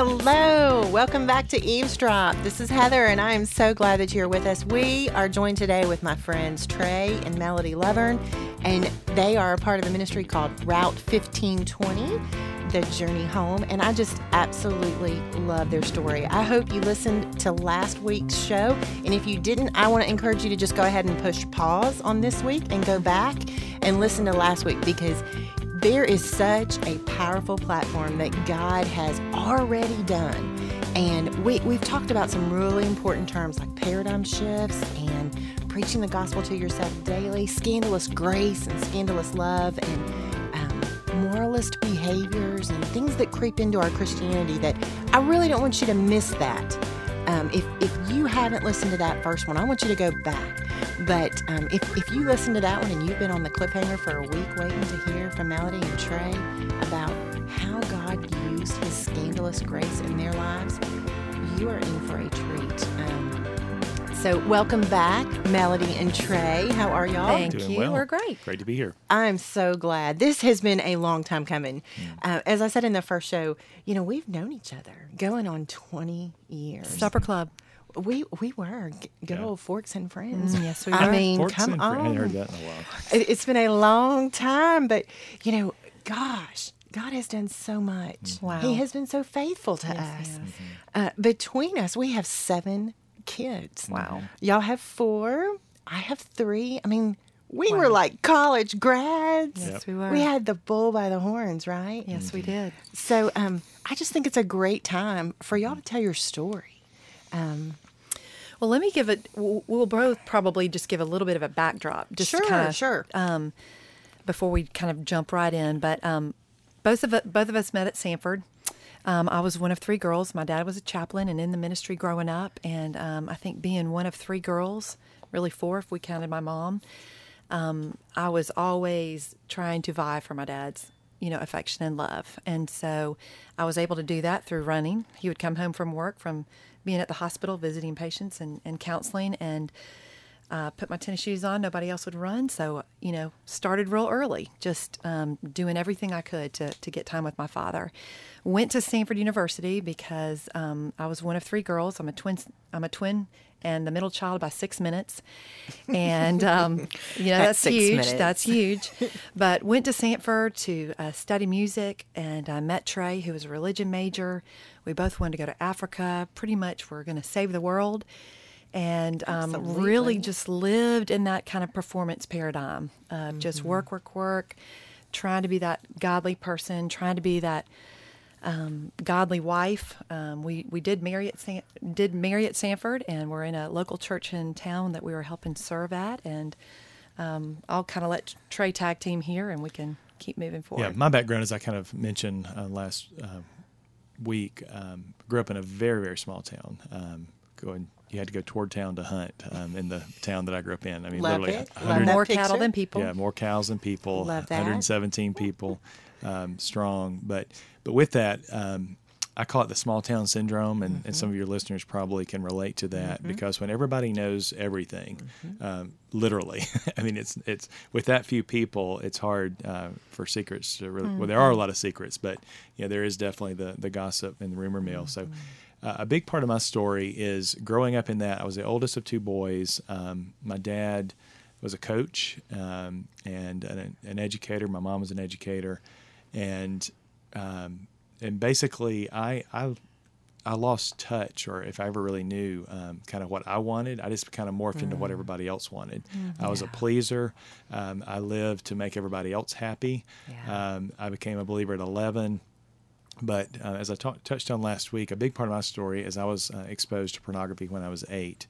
Hello, welcome back to Eve's Drop. This is Heather, and I am so glad that you're with us. We are joined today with my friends Tray and Melody Lovvorn, and they are a part of a ministry called Route 1520 the journey home, and I just absolutely love their story. I hope you listened to last week's show, and if you didn't, I want to encourage you to just go ahead and push pause on this week and go back and listen to last week because there is such a powerful platform that God has already done. And we, we've talked about some really important terms like paradigm shifts and preaching the gospel to yourself daily, scandalous grace and scandalous love, and um, moralist behaviors and things that creep into our Christianity that I really don't want you to miss that. Um, if, if you haven't listened to that first one, I want you to go back. But um, if, if you listen to that one and you've been on the cliffhanger for a week waiting to hear from Melody and Tray about how God used his scandalous grace in their lives, you are in for a treat. Um, so, welcome back, Melody and Tray. How are y'all? Thank Doing you. well. We're great. Great to be here. I'm so glad. This has been a long time coming. Uh, as I said in the first show, you know, we've known each other going on 20 years. Supper Club. We we were good Yeah. old forks and friends. Mm, yes, we I were. mean, Forks come and fr- I on. hadn't heard that in a while. It, it's been a long time, but you know, gosh, God has done so much. Wow. He has been so faithful to Yes, he us. has. Uh, between us, we have seven kids. Wow. Y'all have four. I have three. I mean, we were like college grads. Yes, Yep. we were. We had the bull by the horns, right? Yes, we did. So um, I just think it's a great time for y'all to tell your story. Um, Well, let me give it. We'll we'll both probably just give a little bit of a backdrop, just Sure, kind of, sure. Um, before we kind of jump right in, but um, both of us, both of us met at Samford. Um, I was one of three girls. My dad was a chaplain and in the ministry growing up, and um, I think being one of three girls, really four if we counted my mom, um, I was always trying to vie for my dad's, you know, affection and love. And so I was able to do that through running. He would come home from work from being at the hospital visiting patients and, and counseling and uh, put my tennis shoes on. Nobody else would run. So, you know, started real early, just um, doing everything I could to, to get time with my father. Went to Samford University because um, I was one of three girls. I'm a twin. I'm a twin and the middle child by six minutes. And, um, you know, That's that's, huge. minutes. That's huge. but went to Samford to uh, study music and I met Tray, who was a religion major. We both wanted to go to Africa. Pretty much we're going to save the world. And um, really just lived in that kind of performance paradigm of just Mm-hmm. work, work, work, trying to be that godly person, trying to be that um, godly wife. Um, we we did marry at San, did marry at Samford, and we're in a local church in town that we were helping serve at. And um, I'll kind of let Tray tag team here, and we can keep moving forward. Yeah, my background, as I kind of mentioned uh, last uh, week, um, grew up in a very, very small town. Um, going, you had to go toward town to hunt um, in the town that I grew up in. I mean, Love literally, it. a Love hundred- that More picture. cattle than people. Yeah, more cows than people. Love that. 117 people um, strong. But but with that, um, I call it the small town syndrome, and, and some of your listeners probably can relate to that because when everybody knows everything, um, literally, I mean, it's it's with that few people, it's hard uh, for secrets to really. Well, there are a lot of secrets, but yeah, there is definitely the the gossip and the rumor mill. So. Uh, a big part of my story is growing up in that. I was the oldest of two boys. Um, my dad was a coach um, and an, an educator. My mom was an educator, and um, and basically, I I I lost touch, or if I ever really knew um, kind of what I wanted, I just kind of morphed into what everybody else wanted. I was a pleaser. Um, I lived to make everybody else happy. Yeah. Um, I became a believer at 11. But uh, as I touched on last week, a big part of my story is I was uh, exposed to pornography when I was eight.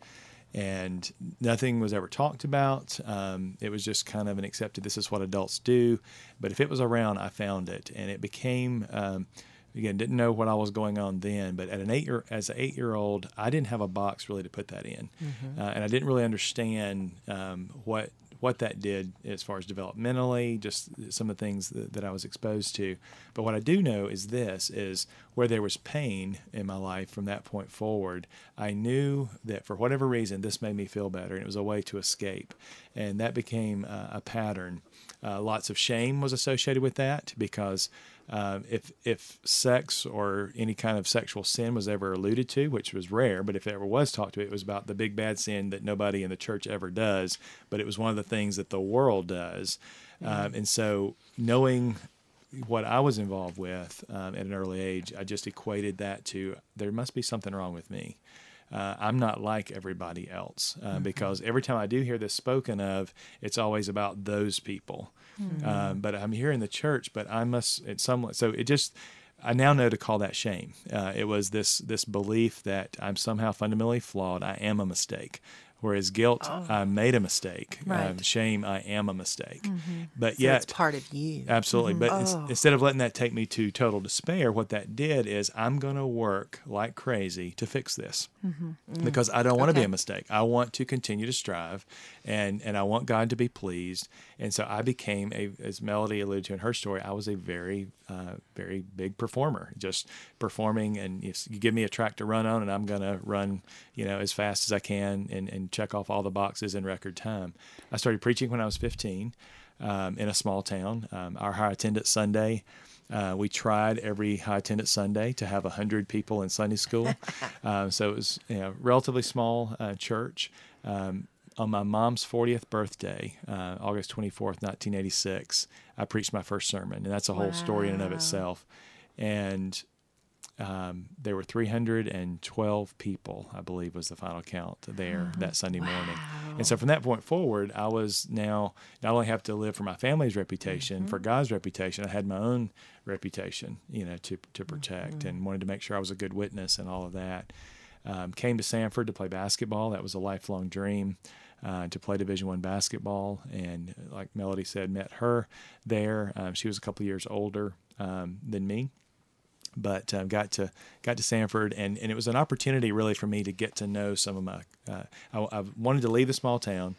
And nothing was ever talked about. Um, it was just kind of an accepted, this is what adults do. But if it was around, I found it. And it became, um, again, didn't know what I was going on then. But at an eight year, as an eight year old, I didn't have a box really to put that in. Uh, and I didn't really understand um, what what that did as far as developmentally, just some of the things that, that I was exposed to. But what I do know is this is where there was pain in my life from that point forward, I knew that for whatever reason this made me feel better and it was a way to escape. and that became uh, a pattern. Uh, lots of shame was associated with that because uh, if if sex or any kind of sexual sin was ever alluded to, which was rare, but if it ever was talked to, it was about the big bad sin that nobody in the church ever does, but it was one of the things that the world does, um, and so knowing what I was involved with um, at an early age, I just equated that to there must be something wrong with me. Uh, I'm not like everybody else uh, mm-hmm. because every time I do hear this spoken of, it's always about those people. Mm-hmm. Um, but I'm here in the church, but I must. It's somewhat so. It just I now know to call that shame. Uh, it was this this belief that I'm somehow fundamentally flawed. I am a mistake. Whereas guilt, oh. I made a mistake. Um, right. Um, shame, I am a mistake. Mm-hmm. But so yet, it's part of you. Absolutely. Mm-hmm. But oh. instead of letting that take me to total despair, what that did is I'm going to work like crazy to fix this mm-hmm. mm. because I don't want okay. to be a mistake. I want to continue to strive, and and I want God to be pleased. And so I became a, as Melody alluded to in her story, I was a very, uh, very big performer, just performing. And you give me a track to run on, and I'm going to run, you know, as fast as I can and, and check off all the boxes in record time. I started preaching when I was 15 um, in a small town. Um, our high attendance Sunday. Uh, we tried every high attendance Sunday to have 100 people in Sunday school. um, so it was you know, relatively small uh, church. Um, on my mom's 40th birthday, uh, August 24th, 1986, I preached my first sermon. And that's a whole wow. story in and of itself. And um, there were 312 people, I believe was the final count there that Sunday wow. morning. And so from that point forward, I was now not only have to live for my family's reputation, mm-hmm. for God's reputation, I had my own reputation, you know, to, to protect mm-hmm. and wanted to make sure I was a good witness and all of that. Um, came to Samford to play basketball. That was a lifelong dream uh, to play Division One basketball, and like Melody said, met her there. Um, she was a couple years older um, than me, but uh, got to got to Samford, and, and it was an opportunity really for me to get to know some of my. Uh, I, I, wanted to leave the small town,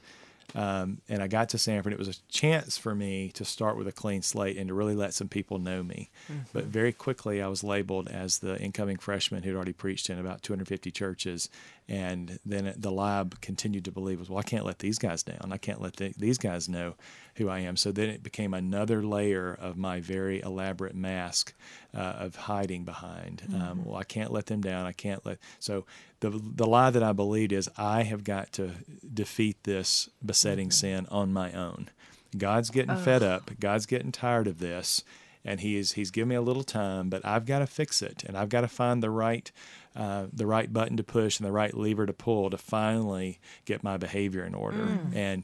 um, and I got to Samford. It was a chance for me to start with a clean slate and to really let some people know me. Mm-hmm. But very quickly, I was labeled as the incoming freshman who'd already preached in about 250 churches. And then the lab continued to believe was, well, I can't let these guys down. I can't let the, these guys know who I am. So then it became another layer of my very elaborate mask uh, of hiding behind. Um, mm-hmm. Um, well, I can't let them down. I can't let. So the the lie that I believed is I have got to defeat this besetting mm-hmm. sin on my own. God's getting oh. fed up. God's getting tired of this, and He's He's giving me a little time, but I've got to fix it, and I've got to find the right. Uh, the right button to push and the right lever to pull to finally get my behavior in order. Mm. And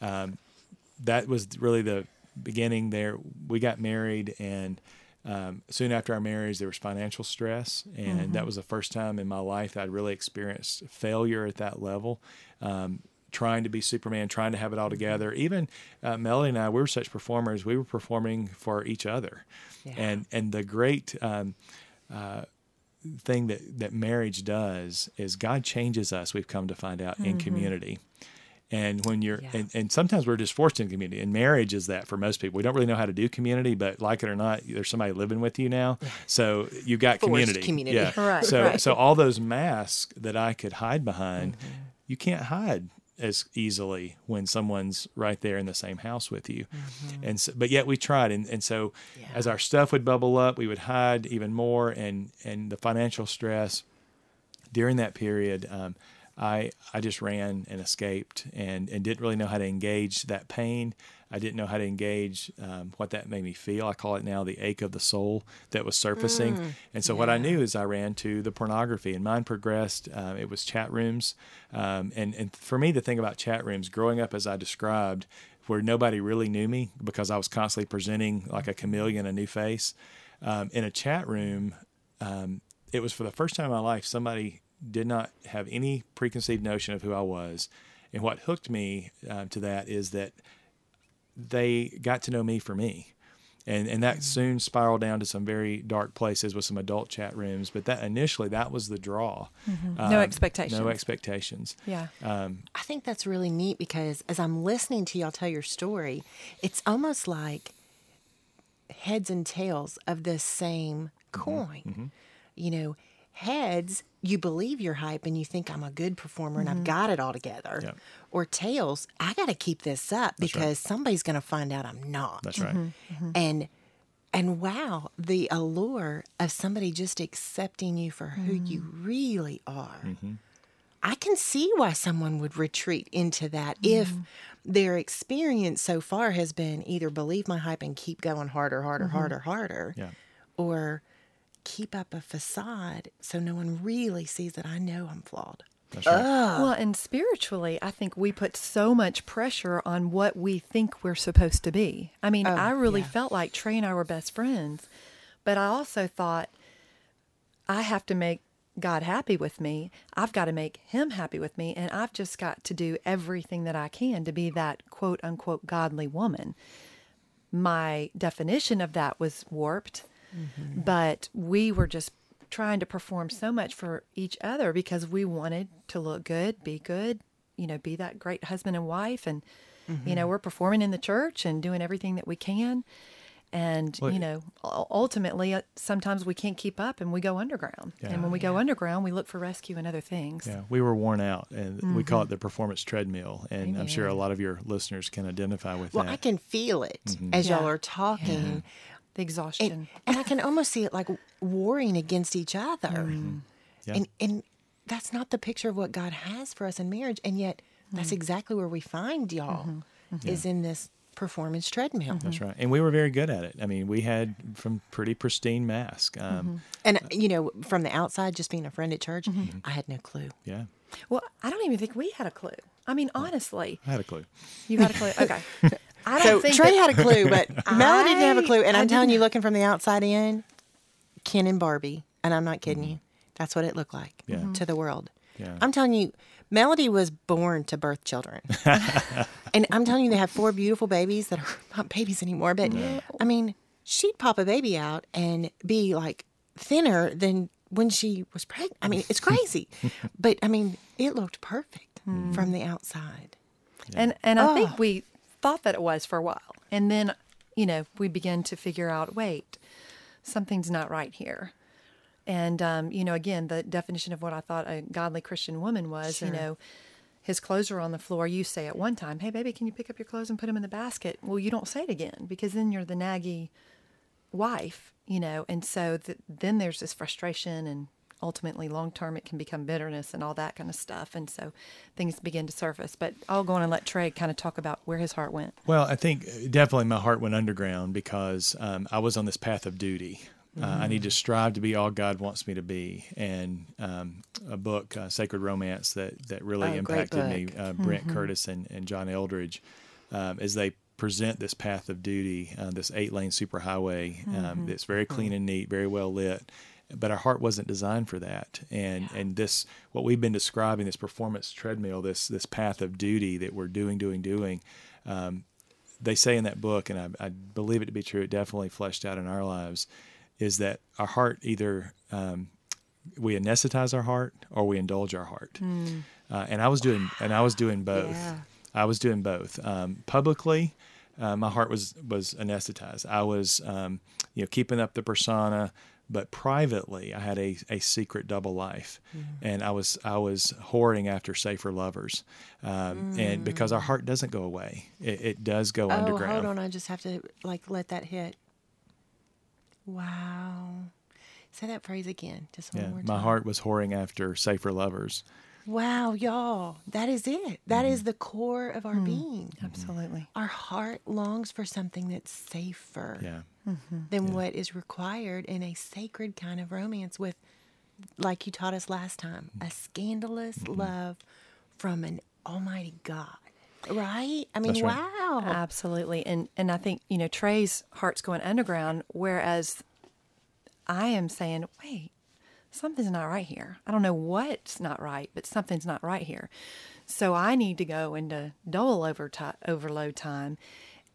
um, that was really the beginning there. We got married, and um, soon after our marriage, there was financial stress, and mm-hmm. that was the first time in my life I'd really experienced failure at that level. Um, trying to be Superman, trying to have it all mm-hmm. together. Even uh, Melody and I, we were such performers. We were performing for each other, yeah. and and the great. Um, uh, thing that, that marriage does is God changes us, we've come to find out, mm-hmm. in community. And when you're, yeah. and, and sometimes we're just forced into community. And marriage is that for most people. We don't really know how to do community, but like it or not, there's somebody living with you now. So you got forced community. community. Yeah. Right, so, right. so all those masks that I could hide behind, mm-hmm. you can't hide as easily when someone's right there in the same house with you. Mm-hmm. And so, but yet we tried. And, and so yeah. as our stuff would bubble up, we would hide even more. And, and the financial stress during that period, um, I I just ran and escaped and and didn't really know how to engage that pain. I didn't know how to engage um, what that made me feel. I call it now the ache of the soul that was surfacing. Mm, and so yeah. what I knew is I ran to the pornography, and mine progressed. Um, it was chat rooms, um, and and for me the thing about chat rooms, growing up as I described, where nobody really knew me because I was constantly presenting like a chameleon, a new face. Um, in a chat room, um, it was for the first time in my life somebody did not have any preconceived notion of who I was. And what hooked me uh, to that is that they got to know me for me. And, and that mm-hmm. soon spiraled down to some very dark places with some adult chat rooms. But that initially, that was the draw. Mm-hmm. Um, no expectations. No expectations. Yeah. Um, I think that's really neat because as I'm listening to y'all tell your story, it's almost like heads and tails of the same mm-hmm. coin. Mm-hmm. You know, heads, you believe your hype and you think I'm a good performer and I've mm-hmm. got it all together. Yep. Or tails, I got to keep this up right. because somebody's going to find out I'm not. That's right. Mm-hmm. Mm-hmm. And and wow, the allure of somebody just accepting you for who you mm. really are. I can see why someone would retreat into that if their experience so far has been either believe my hype and keep going harder, harder, harder, harder, Yeah. or keep up a facade so no one really sees that I know I'm flawed. That's right. Well, and spiritually, I think we put so much pressure on what we think we're supposed to be. I mean, oh, I really yeah. felt like Tray and I were best friends, but I also thought I have to make God happy with me. I've got to make him happy with me, and I've just got to do everything that I can to be that quote unquote godly woman. My definition of that was warped, Mm-hmm. but we were just trying to perform so much for each other because we wanted to look good, be good, you know, be that great husband and wife. And, you know, mm-hmm. we're performing in the church and doing everything that we can. And, Well, you know, ultimately, uh, sometimes we can't keep up and we go underground. And when we go underground, we look for rescue and other things. Yeah, we were worn out, and we call it mm-hmm. the performance treadmill. And I'm sure a lot of your listeners can identify with Well, that. Well, I can feel it as y'all are talking. The exhaustion. And, and I can almost see it like warring against each other. Mm-hmm. Mm-hmm. Yeah. And and that's not the picture of what God has for us in marriage. And yet that's mm-hmm. exactly where we find y'all is in this performance treadmill. That's right. And we were very good at it. I mean, we had from pretty pristine mask. Um, And you know, from the outside, just being a friend at church, Mm-hmm. I had no clue. Yeah, well, I don't even think we had a clue. I mean, honestly, I had a clue. you had a clue. Okay. I don't So think Tray that- had a clue, but Melody didn't have a clue. And I I'm telling didn't- you, looking from the outside in, Ken and Barbie, and I'm not kidding you. That's what it looked like Yeah. Mm-hmm. to the world. Yeah. I'm telling you, Melody was born to birth children. and I'm telling you, they have four beautiful babies that are not babies anymore. But I mean, she'd pop a baby out and be like thinner than when she was pregnant. I mean, it's crazy. but I mean, it looked perfect hmm. from the outside. And and I Oh. think we thought that it was for a while. And then, you know, we begin to figure out, wait, something's not right here. And um, you know, again, the definition of what I thought a godly Christian woman was, you know, his clothes are on the floor. You say at one time, "Hey, baby, can you pick up your clothes and put them in the basket?" Well, you don't say it again because then you're the naggy wife, you know. And so th- then there's this frustration, and ultimately, long term, it can become bitterness and all that kind of stuff. And so things begin to surface. But I'll go on and let Trey kind of talk about where his heart went. Well, I think uh, definitely my heart went underground because um, I was on this path of duty. Uh, I need to strive to be all God wants me to be. And um, a book, uh, Sacred Romance, that, that really Oh, impacted me, uh, Brent Curtis and, and John Eldredge, um, as they present this path of duty, uh, this eight lane superhighway um, that's very clean and neat, very well lit. But our heart wasn't designed for that, and and this what we've been describing this performance treadmill, this this path of duty that we're doing, doing, doing they say in that book, and I, I believe it to be true, it definitely fleshed out in our lives, is that our heart either um, we anesthetize our heart or we indulge our heart. Uh, and I was doing, and I was doing both. Yeah. I was doing both. Um, publicly, uh, my heart was was anesthetized. I was, um, you know, keeping up the persona, but privately, I had a, a secret double life, mm. and I was I was hoarding after safer lovers, um, and mm. because our heart doesn't go away, it, it does go oh, underground. Oh, underground. hold on. I just have to like let that hit. Wow. Say that phrase again, just one Yeah, more time. my heart was whoring after safer lovers. Wow, y'all. That is it. That is mm-hmm. the core of our hmm. being. Absolutely. Our heart longs for something that's safer Yeah, than what is required in a sacred kind of romance with, like you taught us last time, a scandalous Mm-hmm. love from an almighty God. Right? I mean, right. wow. Absolutely. And and I think, you know, Tray's heart's going underground, whereas I am saying, wait, something's not right here. I don't know what's not right, but something's not right here. So I need to go into double overti- overload time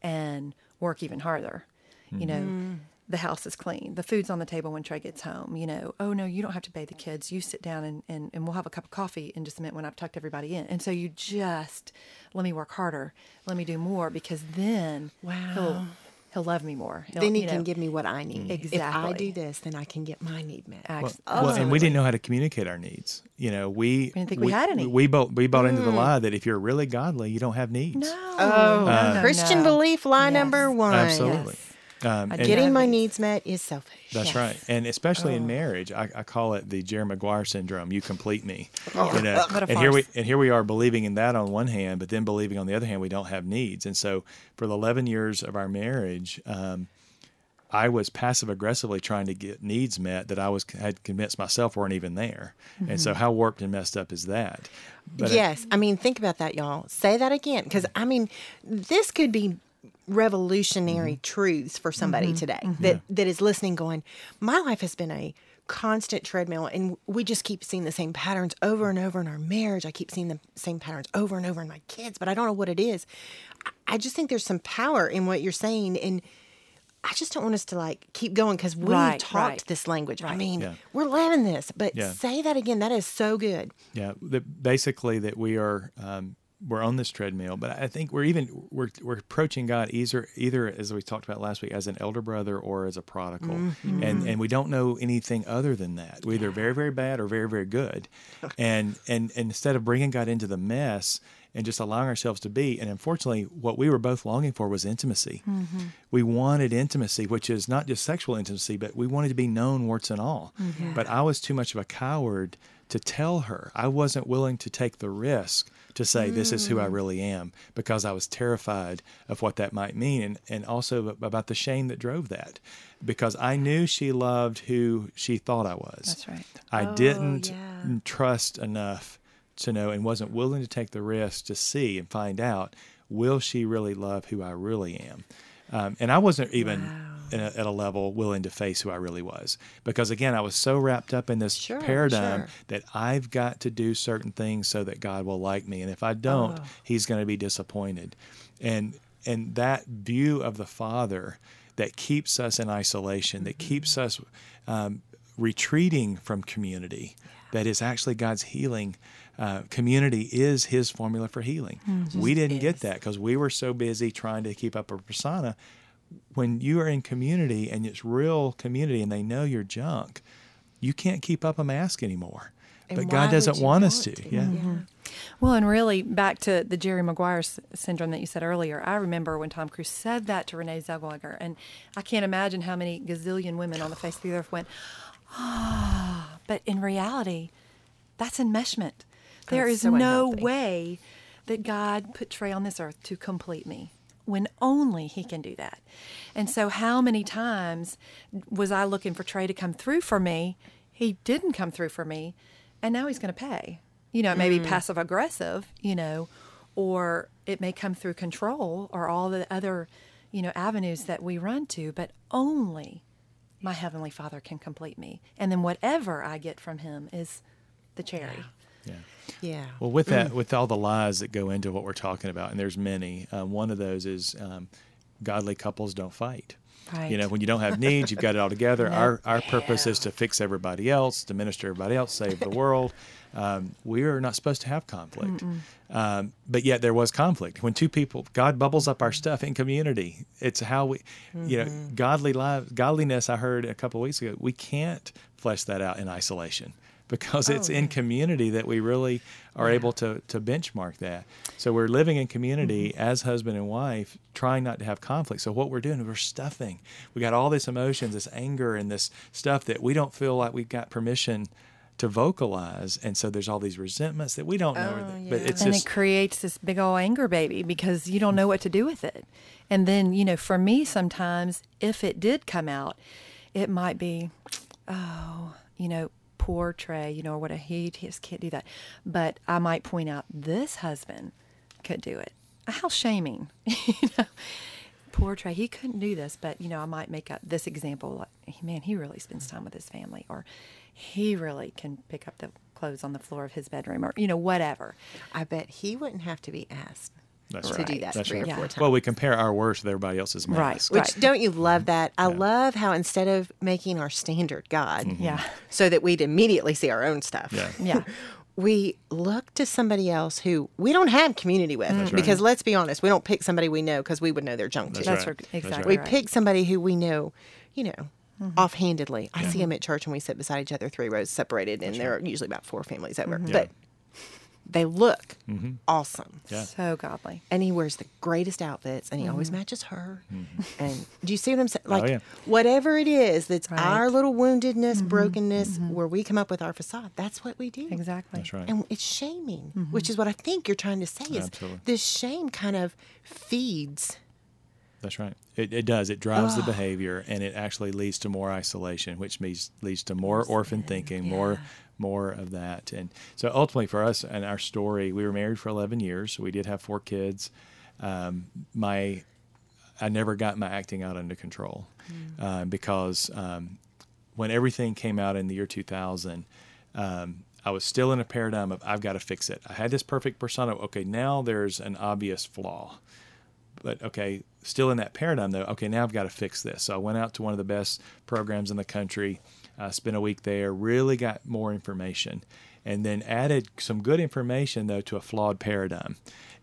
and work even harder. You mm-hmm. know, mm. the house is clean. The food's on the table when Tray gets home. You know, oh no, you don't have to bathe the kids. You sit down and, and, and we'll have a cup of coffee in just a minute when I've tucked everybody in. And so you just let me work harder. Let me do more because then he'll Wow. he'll love me more. He'll, then he you can give me what I need. Exactly. If I do this, then I can get my need met. Ac- Well, well, and we didn't know how to communicate our needs. You know, we didn't think we had any. We bought we bought into the mm. lie that if you're really godly, you don't have needs. No. Oh, no, no, Christian no. belief lie Yes. number one. Absolutely. Um, and- Getting my needs met is selfish. That's Yes. right, and especially Oh. in marriage, I, I call it the Jerry Maguire syndrome. You complete me, you know. What a and here we farce. and here we are believing in that on one hand, but then believing on the other hand we don't have needs. And so, for the eleven years of our marriage, um, I was passive aggressively trying to get needs met that I was had convinced myself weren't even there. And so, how warped and messed up is that? But uh, it- yes. I mean, think about that, y'all. Say that again. Because, I mean, this could be revolutionary Mm-hmm. truths for somebody today that, that is listening, going, My life has been a constant treadmill, and we just keep seeing the same patterns over and over in our marriage. I keep seeing the same patterns over and over in my kids, but I don't know what it is. I- just think there's some power in what you're saying. And I just don't want us to like keep going because we Right, talked right. this language. I mean, Yeah. we're living this, but Yeah. say that again. That is so good. Yeah, that basically that we are um, we're on this treadmill, but I think we're even we're we're approaching God either either as we talked about last week as an elder brother or as a prodigal, and mm-hmm. and we don't know anything other than that. We're either very very bad or very very good, and and and instead of bringing God into the mess and just allowing ourselves to be, and unfortunately, what we were both longing for was intimacy. Mm-hmm. We wanted intimacy, which is not just sexual intimacy, but we wanted to be known warts and all. Mm-hmm. But I was too much of a coward to tell her. I wasn't willing to take the risk to say this is who I mm. really am because I was terrified of what that might mean and, and also about the shame that drove that because I knew she loved who she thought I was. That's right. I oh, didn't yeah. trust enough to know and wasn't willing to take the risk to see and find out will she really love who I really am. Um, and I wasn't even in a, at a level willing to face who I really was because again I was so wrapped up in this Sure, paradigm sure. that I've got to do certain things so that God will like me and if I don't Oh. he's going to be disappointed. And and that view of the Father that keeps us in isolation, that Mm-hmm. keeps us um, retreating from community, that is actually God's healing. Uh, community is His formula for healing. We didn't get that because we were so busy trying to keep up a persona. When you are in community and it's real community and they know your junk, you can't keep up a mask anymore. And but God doesn't would want us to. to? Yeah. Well, and really back to the Jerry Maguire s- syndrome that you said earlier. I remember when Tom Cruise said that to Renee Zellweger, and I can't imagine how many gazillion women on the face of the earth went, ah. But in reality, that's enmeshment. There That's is so no unhealthy. way that God put Tray on this earth to complete me when only he can do that. And so, how many times was I looking for Tray to come through for me? He didn't come through for me, and now he's going to pay. You know, it may be mm. passive aggressive, you know, or it may come through control or all the other, you know, avenues that we run to, but only my Heavenly Father can complete me. And then whatever I get from Him is the cherry. Yeah. Yeah. Yeah. Well, with that, with all the lies that go into what we're talking about, and there's many. Um, one of those is um, godly couples don't fight. Right. You know, when you don't have needs, you've got it all together. Our our purpose is to fix everybody else, to minister everybody else, save the world. Um, we are not supposed to have conflict, um, but yet there was conflict when two people. God bubbles up our stuff in community. It's how we, you know, godly lives, godliness. I heard a couple of weeks ago. We can't flesh that out in isolation because oh, it's in community that we really are able to to benchmark that. So we're living in community mm-hmm. as husband and wife, trying not to have conflict. So what we're doing is we're stuffing. We got all this emotions, this anger, and this stuff that we don't feel like we've got permission to vocalize, and so there's all these resentments that we don't know. Oh, But yeah. it's and just it creates this big old anger baby because you don't know what to do with it. And then, you know, for me, sometimes if it did come out, it might be, oh, you know, poor Tray, you know, what a he just can't do that. But I might point out this husband could do it. How shaming, you know. Poor Tray, he couldn't do this, but you know, I might make up this example. Like, man, he really spends time with his family, or he really can pick up the clothes on the floor of his bedroom, or you know, whatever. I bet he wouldn't have to be asked That's to right. do that That's three right. or Yeah. four times. Well, we compare our worst with everybody else's Right. mask. Which don't you love that? I love how instead of making our standard God, mm-hmm. Yeah. so that we'd immediately see our own stuff. Yeah. Yeah. we look to somebody else who we don't have community with. right. Because let's be honest, we don't pick somebody we know because we would know their junk too. That's That's right. right. That's exactly. We pick somebody who we know, you know, mm-hmm. offhandedly. I see them at church and we sit beside each other, three rows separated, and there are usually about four families over. Mm-hmm. But they look mm-hmm. awesome. Yeah. so godly. And he wears the greatest outfits, and he always mm-hmm. matches her. Mm-hmm. And do you see what I'm saying? Oh, like yeah. whatever it is that's Right. our little woundedness, brokenness, where we come up with our facade. That's what we do. Exactly. That's right. And it's shaming, which is what I think you're trying to say is Absolutely. this shame kind of feeds. That's right. It, it does. It drives the behavior, and it actually leads to more isolation, which means leads to more orphan thinking, more more of that. And so ultimately, for us and our story, we were married for 11 years. We did have four kids. Um, my I never got my acting out under control uh, because um, when everything came out in the year 2000, um, I was still in a paradigm of I've got to fix it. I had this perfect persona. Okay, now there's an obvious flaw but okay, still in that paradigm though. Okay, now I've got to fix this. So I went out to one of the best programs in the country, uh, spent a week there, really got more information, and then added some good information though to a flawed paradigm.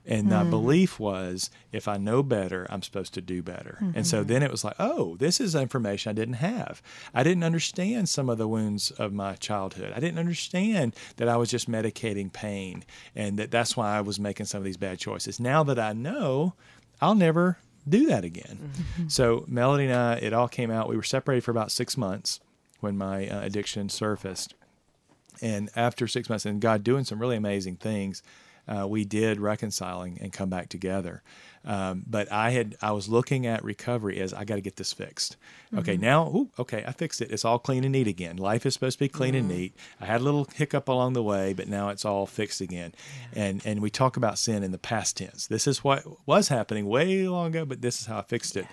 And my hmm. belief was, if I know better, I'm supposed to do better. And so mm-hmm. then it was like, oh, this is information I didn't have. I didn't understand some of the wounds of my childhood. I didn't understand that I was just medicating pain and that that's why I was making some of these bad choices. Now that I know, I'll never do that again. Mm-hmm. So Melody and I, it all came out. We were separated for about six months when my uh, addiction surfaced, and after six months, and God doing some really amazing things, uh, we did reconciling and come back together. Um, but I had I was looking at recovery as I got to get this fixed. Okay, now ooh, okay, I fixed it. It's all clean and neat again. Life is supposed to be clean and neat. I had a little hiccup along the way, but now it's all fixed again. And and we talk about sin in the past tense. This is what was happening way long ago, but this is how I fixed it.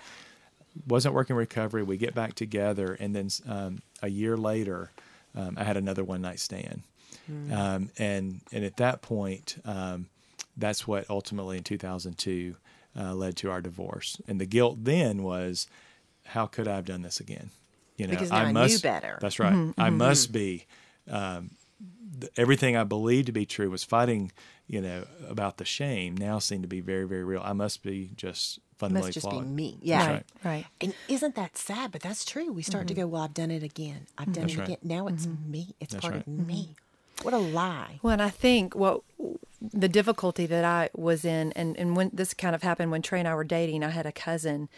Wasn't working recovery. We get back together, and then um, a year later, um, I had another one night stand. Um, and and at that point, um, that's what ultimately in 2002 uh, led to our divorce. And the guilt then was, how could I have done this again? You know, Because now I knew better. That's right. I must be. Um, th- everything I believed to be true was fighting. You know about the shame now seemed to be very very real. I must be just fundamentally Must just flawed. be me. Yeah. right. Right. And isn't that sad? But that's true. We start to mm-hmm. go, well, I've done it again. I've done That's it right. again. Now it's mm-hmm. me. It's That's part right. of me. Mm-hmm. What a lie. Well, and I think what the difficulty that I was in, and, and when this kind of happened when Tray and I were dating, I had a cousin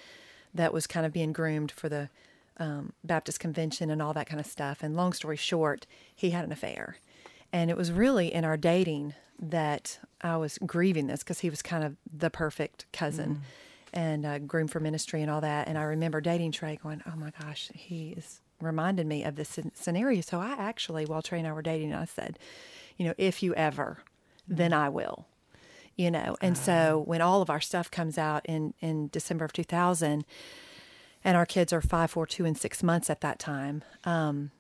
that was kind of being groomed for the um, Baptist convention and all that kind of stuff. And long story short, he had an affair. And it was really in our dating that I was grieving this because he was kind of the perfect cousin mm. And uh, groomed for ministry and all that. And I remember dating Tray going, oh my gosh, he is reminded me of this scenario. So I actually, while Tray and I were dating, I said, you know, if you ever, then I will. You know, and so when all of our stuff comes out in in December of 2000, and our kids are five, four, two, and six months at that time, um,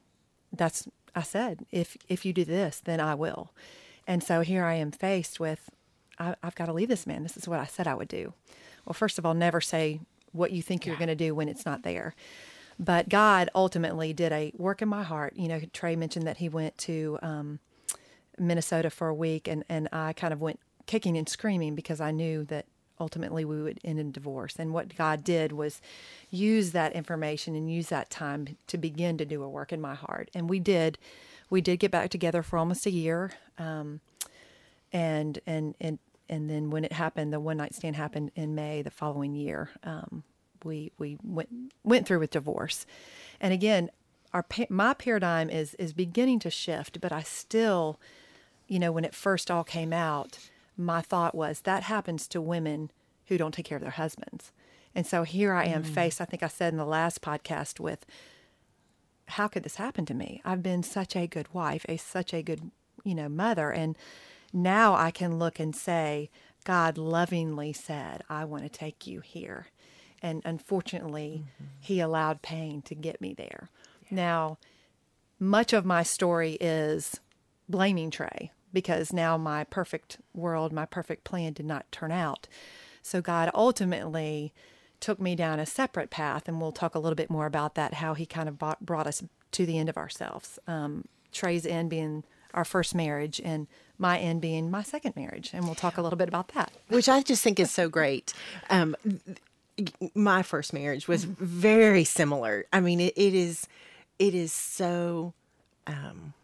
that's I said, if if you do this, then I will. And so here I am faced with, I, I've got to leave this man. This is what I said I would do. Well, first of all, never say what you think you're going to do when it's not there. But God ultimately did a work in my heart. You know, Tray mentioned that he went to um, Minnesota for a week, and, and I kind of went kicking and screaming because I knew that ultimately we would end in divorce. And what God did was use that information and use that time to begin to do a work in my heart. And we did. We did get back together for almost a year. Um, and and and and then when it happened, the one night stand happened in May the following year. Um, we we went went through with divorce, and again, our my paradigm is is beginning to shift, but I still, you know, when it first all came out, my thought was that happens to women who don't take care of their husbands, and so here I am faced. I think I said in the last podcast with how could this happen to me? I've been such a good wife, a such a good, you know, mother and now I can look and say God lovingly said, I want to take you here. And unfortunately, he allowed pain to get me there. Now, much of my story is blaming Tray because now my perfect world, my perfect plan did not turn out. So God ultimately took me down a separate path, and we'll talk a little bit more about that, how he kind of brought, brought us to the end of ourselves. Um, Tray's end being our first marriage, and my end being my second marriage, and we'll talk a little bit about that. which I just think is so great. Um, my first marriage was very similar. I mean, it, it is, it is so um,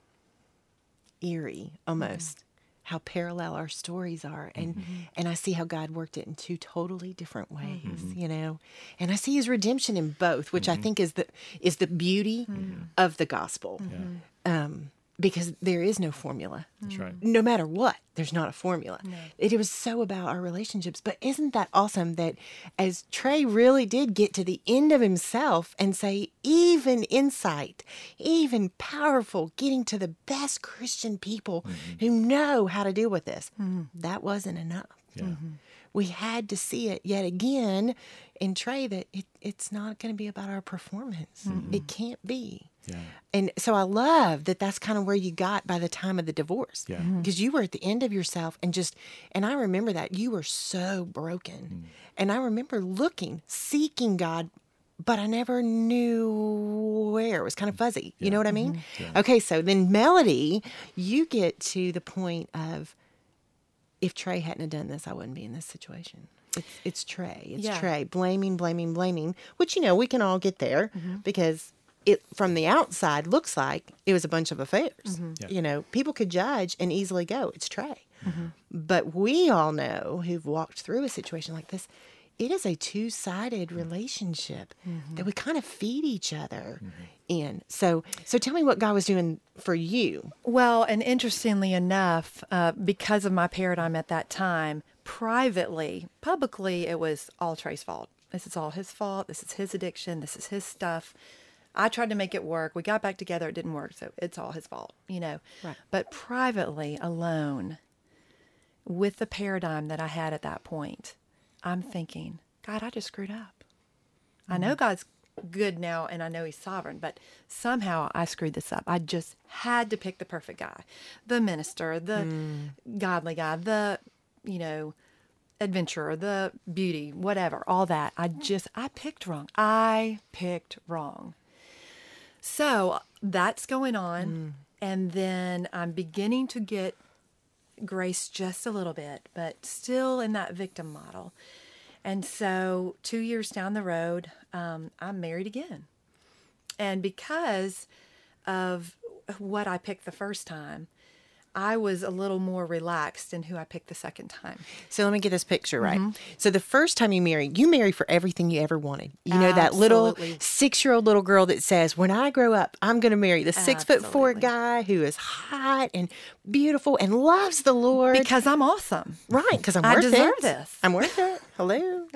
eerie almost how parallel our stories are, and and I see how God worked it in two totally different ways, you know, and I see His redemption in both, which I think is the is the beauty of the gospel. Um, because there is no formula That's right. Mm. no matter what, there's not a formula. It, was so about our relationships. But isn't that awesome that as Tray really did get to the end of himself and say, even insight, even powerful, getting to the best Christian people mm-hmm. who know how to deal with this, mm-hmm. that wasn't enough. Yeah. Mm-hmm. We had to see it yet again in Tray that it, it's not going to be about our performance. It can't be. Yeah. And so I love that that's kind of where you got by the time of the divorce. Yeah. Mm-hmm. Because you were at the end of yourself and just, and I remember that you were so broken. Mm. And I remember looking, seeking God, but I never knew where. It was kind of fuzzy. You know what I mean? Mm-hmm. Okay, so then Melody, you get to the point of, if Tray hadn't have done this, I wouldn't be in this situation. It's, it's Tray. It's Yeah. Tray blaming, blaming, blaming. Which you know we can all get there mm-hmm. because it from the outside looks like it was a bunch of affairs. Mm-hmm. Yeah. You know, people could judge and easily go, "It's Tray." Mm-hmm. But we all know who've walked through a situation like this. It is a two-sided mm-hmm. relationship that we kind of feed each other in. So, so tell me what God was doing for you. Well, and interestingly enough, uh, because of my paradigm at that time, privately, publicly, it was all Tray's fault. This is all his fault. This is his addiction. This is his stuff. I tried to make it work. We got back together. It didn't work. So it's all his fault, you know. Right. But privately, alone, with the paradigm that I had at that point, I'm thinking, God, I just screwed up. I know mm-hmm. God's good now and I know he's sovereign, but somehow I screwed this up. I just had to pick the perfect guy. The minister, the mm. godly guy, the, you know, adventurer, the beauty, whatever, all that. I just I picked wrong. I picked wrong. So that's going on. And then I'm beginning to get grace just a little bit, but still in that victim model. And so, two years down the road, um, I'm married again. And because of what I picked the first time, I was a little more relaxed in who I picked the second time. So let me get this picture right. Mm-hmm. So the first time you married, you married for everything you ever wanted. You know that little six-year-old little girl that says, "When I grow up, I'm going to marry the six foot four guy who is hot and beautiful and loves the Lord." Because I'm awesome. right, because I'm I worth deserve it. this. I'm worth it. Hello.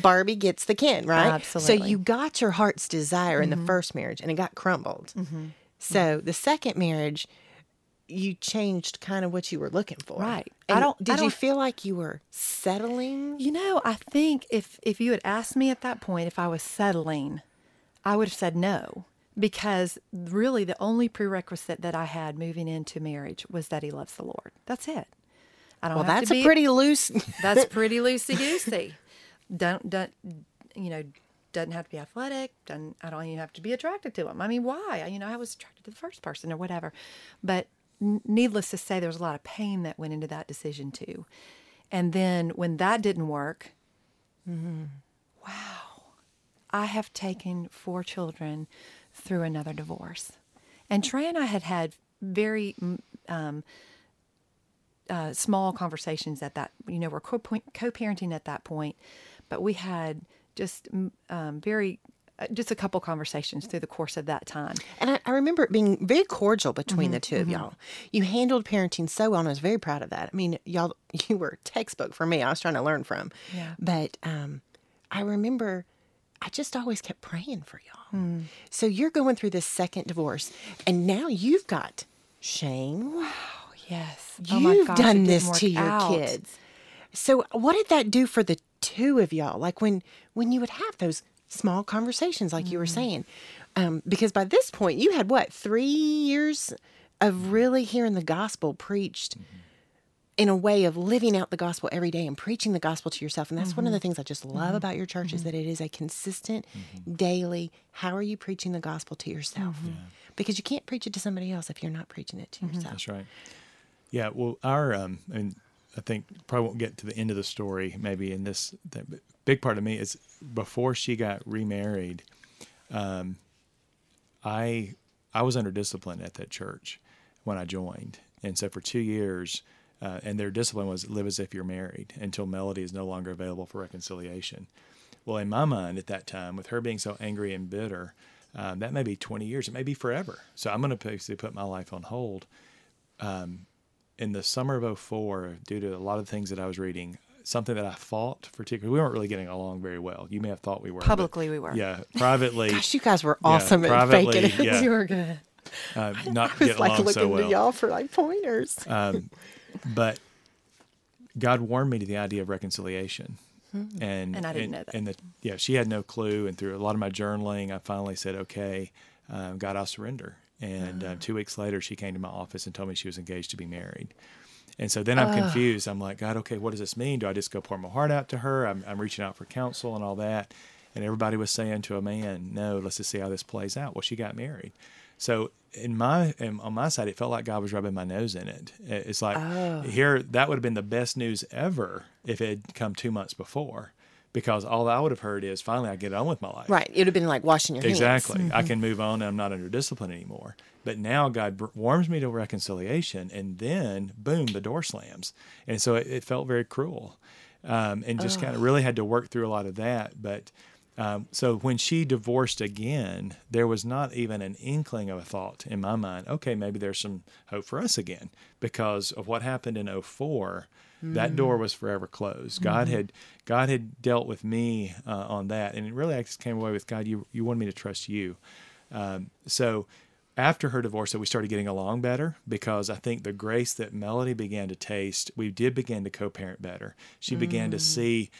Barbie gets the Ken, right? Absolutely. Mm-hmm. So you got your heart's desire in the first marriage, and it got crumbled. So the second marriage. You changed kind of what you were looking for, Right. I don't- Did you don't- feel like you were settling? You know, I think if if you had asked me at that point if I was settling, I would have said no because really the only prerequisite that I had moving into marriage was that he loves the Lord. That's it. I don't Well, that's to a pretty loose. that's pretty loosey goosey. don't don't you know doesn't have to be athletic. Doesn't I don't even have to be attracted to him. I mean, why? You know, I was attracted to the first person or whatever. But needless to say, there was a lot of pain that went into that decision too. And then when that didn't work, wow, I have taken four children through another divorce. And Tray and I had had very um, uh, small conversations at that, you know, we're co parenting at that point, but we had just um, very, just a couple conversations through the course of that time. and I, I remember it being very cordial between Mm-hmm, the 2 of y'all. You handled parenting so well, and I was very proud of that. I mean, y'all, you were textbook for me. I was trying to learn from. Yeah. But um, I remember I just always kept praying for y'all. Hmm. So you're going through this second divorce, and now you've got shame. Oh, yes. You've done it didn't this to your out. kids. So what did that do for the two of y'all? Like when when you would have those small conversations, like Mm. you were mm. saying, um, because by this point you had what three years of mm. really hearing the gospel preached mm-hmm. in a way of living out the gospel every day and preaching the gospel to yourself. And that's one of the mm-hmm. things I just love mm-hmm. about your church is that it is a consistent, daily, how are you preaching the gospel to yourself? Because you can't preach it to somebody else if you're not preaching it to yourself. That's right. Yeah. Well, our um, and I think probably won't get to the end of the story maybe in this. Big part of me is before she got remarried. Um, I I was under discipline at that church when I joined, and so for two years, uh, and their discipline was live as if you're married until Melody is no longer available for reconciliation. Well, in my mind at that time, with her being so angry and bitter, um, that may be 20 years. It may be forever. So I'm going to basically put my life on hold. Um, in the summer of 04, due to a lot of things that I was reading, something that I thought particularly, we weren't really getting along very well. You may have thought we were. but- Publicly, we were. Yeah, privately. Gosh, you guys were awesome at privately, faking it. yeah. You were good. uh, not I was get like along looking so well. to y'all for like pointers. Um, but God warned me to the idea of reconciliation. And, And I didn't know that. And the, yeah, she had no clue. And through a lot of my journaling, I finally said, okay, um, God, I'll surrender. And uh, two weeks later, she came to my office and told me she was engaged to be married. And so then I'm confused. I'm like, God, okay, what does this mean? Do I just go pour my heart out to her? I'm, I'm reaching out for counsel and all that. And everybody was saying to a man, no, let's just see how this plays out. Well, she got married. So in my in, on my side, it felt like God was rubbing my nose in it. It- It's like oh. here that would have been the best news ever if it had come two months before, because all I would have heard is finally I get on with my life. right. It would have been like washing your hands. Exactly. I can move on and I'm not under discipline anymore. But now God br- warms me to reconciliation, and then boom, the door slams. And so it, it felt very cruel, um, and just kind of really had to work through a lot of that. But um, so when she divorced again, there was not even an inkling of a thought in my mind. Okay, maybe there's some hope for us again because of what happened in 04 that door was forever closed. God had God had dealt with me uh, on that, and it really I just came away with God. You you wanted me to trust you. Um, so after her divorce, so we started getting along better because I think the grace that Melody began to taste, we did begin to co-parent better. She began to see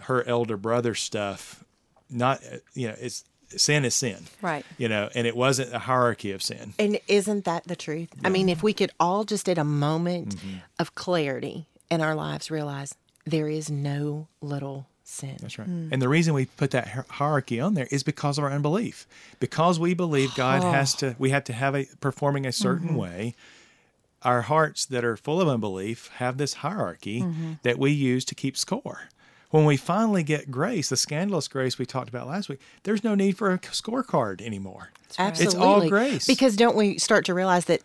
her elder brother stuff. Not you know, it's sin is sin, Right. You know, and it wasn't a hierarchy of sin. And isn't that the truth? I mean, if we could all just at a moment Mm-hmm. of clarity in our lives realize there is no little sin. That's right. And the reason we put that hierarchy on there is because of our unbelief. Because we believe God oh. has to, we have to have a performing a certain mm-hmm. way. Our hearts that are full of unbelief have this hierarchy mm-hmm. that we use to keep score. When we finally get grace, the scandalous grace we talked about last week, there's no need for a scorecard anymore. Absolutely. It's all grace. Because don't we start to realize that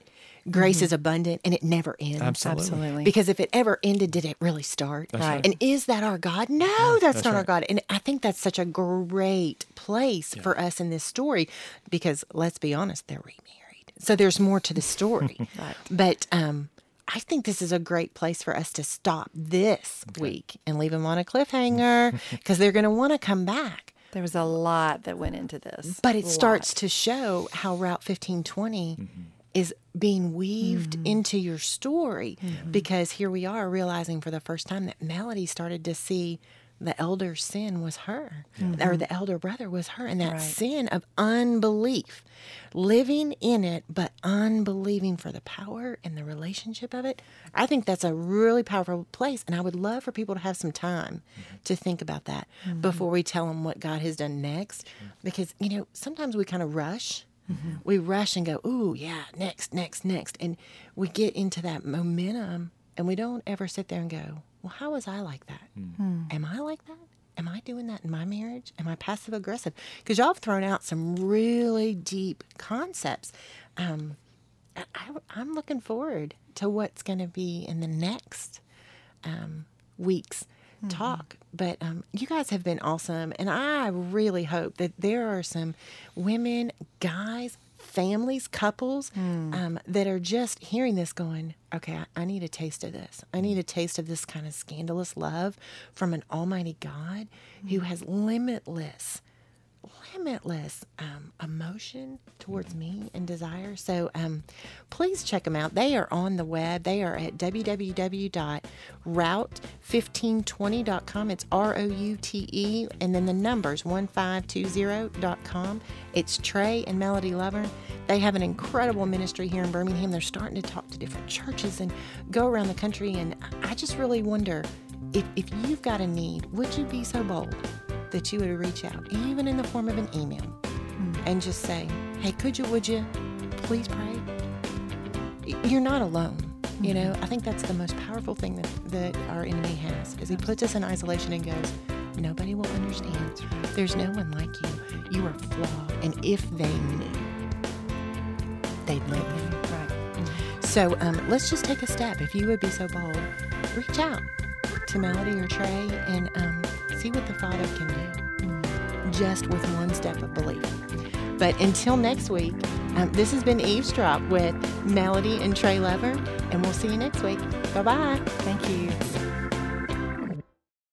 grace is abundant and it never ends? Absolutely. Absolutely. Because if it ever ended, did it really start? That's Right. right. And is that our God? No, that's, That's not our. God. And I think that's such a great place for us in this story because let's be honest, they're remarried. So there's more to the story. Right. But um, I think this is a great place for us to stop this week and leave them on a cliffhanger because they're going to want to come back. There was a lot that went into this. But it starts to show how Route 1520 is being weaved mm. into your story because here we are realizing for the first time that Melody started to see the elder sin was her mm-hmm. or the elder brother was her and that Right. sin of unbelief living in it but unbelieving for the power and the relationship of it. I think that's a really powerful place and i would love for people to have some time mm-hmm. to think about that mm-hmm. before we tell them what god has done next because you know sometimes we kind of rush we rush and go ooh yeah next next next and we get into that momentum and we don't ever sit there and go well how was i like that am i like that am I doing that in my marriage? Am I passive aggressive? Because y'all have thrown out some really deep concepts. Um, I, I, am looking forward to what's going to be in the next um, week's talk. But um, you guys have been awesome. And I really hope that there are some women, guys, families, couples um, that are just hearing this going, okay, I, I need a taste of this. I need a taste of this kind of scandalous love from an almighty God who has limitless limitless um, emotion towards me and desire. So um, please check them out. They are on the web. They are at www.route1520.com. It's R O U T E, and then the numbers 1520.com. It's Tray and Melody Lovvorn. They have an incredible ministry here in Birmingham. They're starting to talk to different churches and go around the country. And I just really wonder if, if you've got a need, would you be so bold that you would reach out, even in the form of an email, and just say, hey, could you, would you please pray? You're not alone. You know, I think that's the most powerful thing that, that our enemy has is he puts us in isolation and goes, nobody will understand. There's no one like you. You are flawed. And if they knew, they'd let you. Right. So um, let's just take a step. If you would be so bold, reach out to Melody or Tray and um, see what the Father can do just with one step of belief. But until next week, um, this has been Eve's Drop with Melody and Tray Lovvorn, and we'll see you next week. Bye bye. Thank you.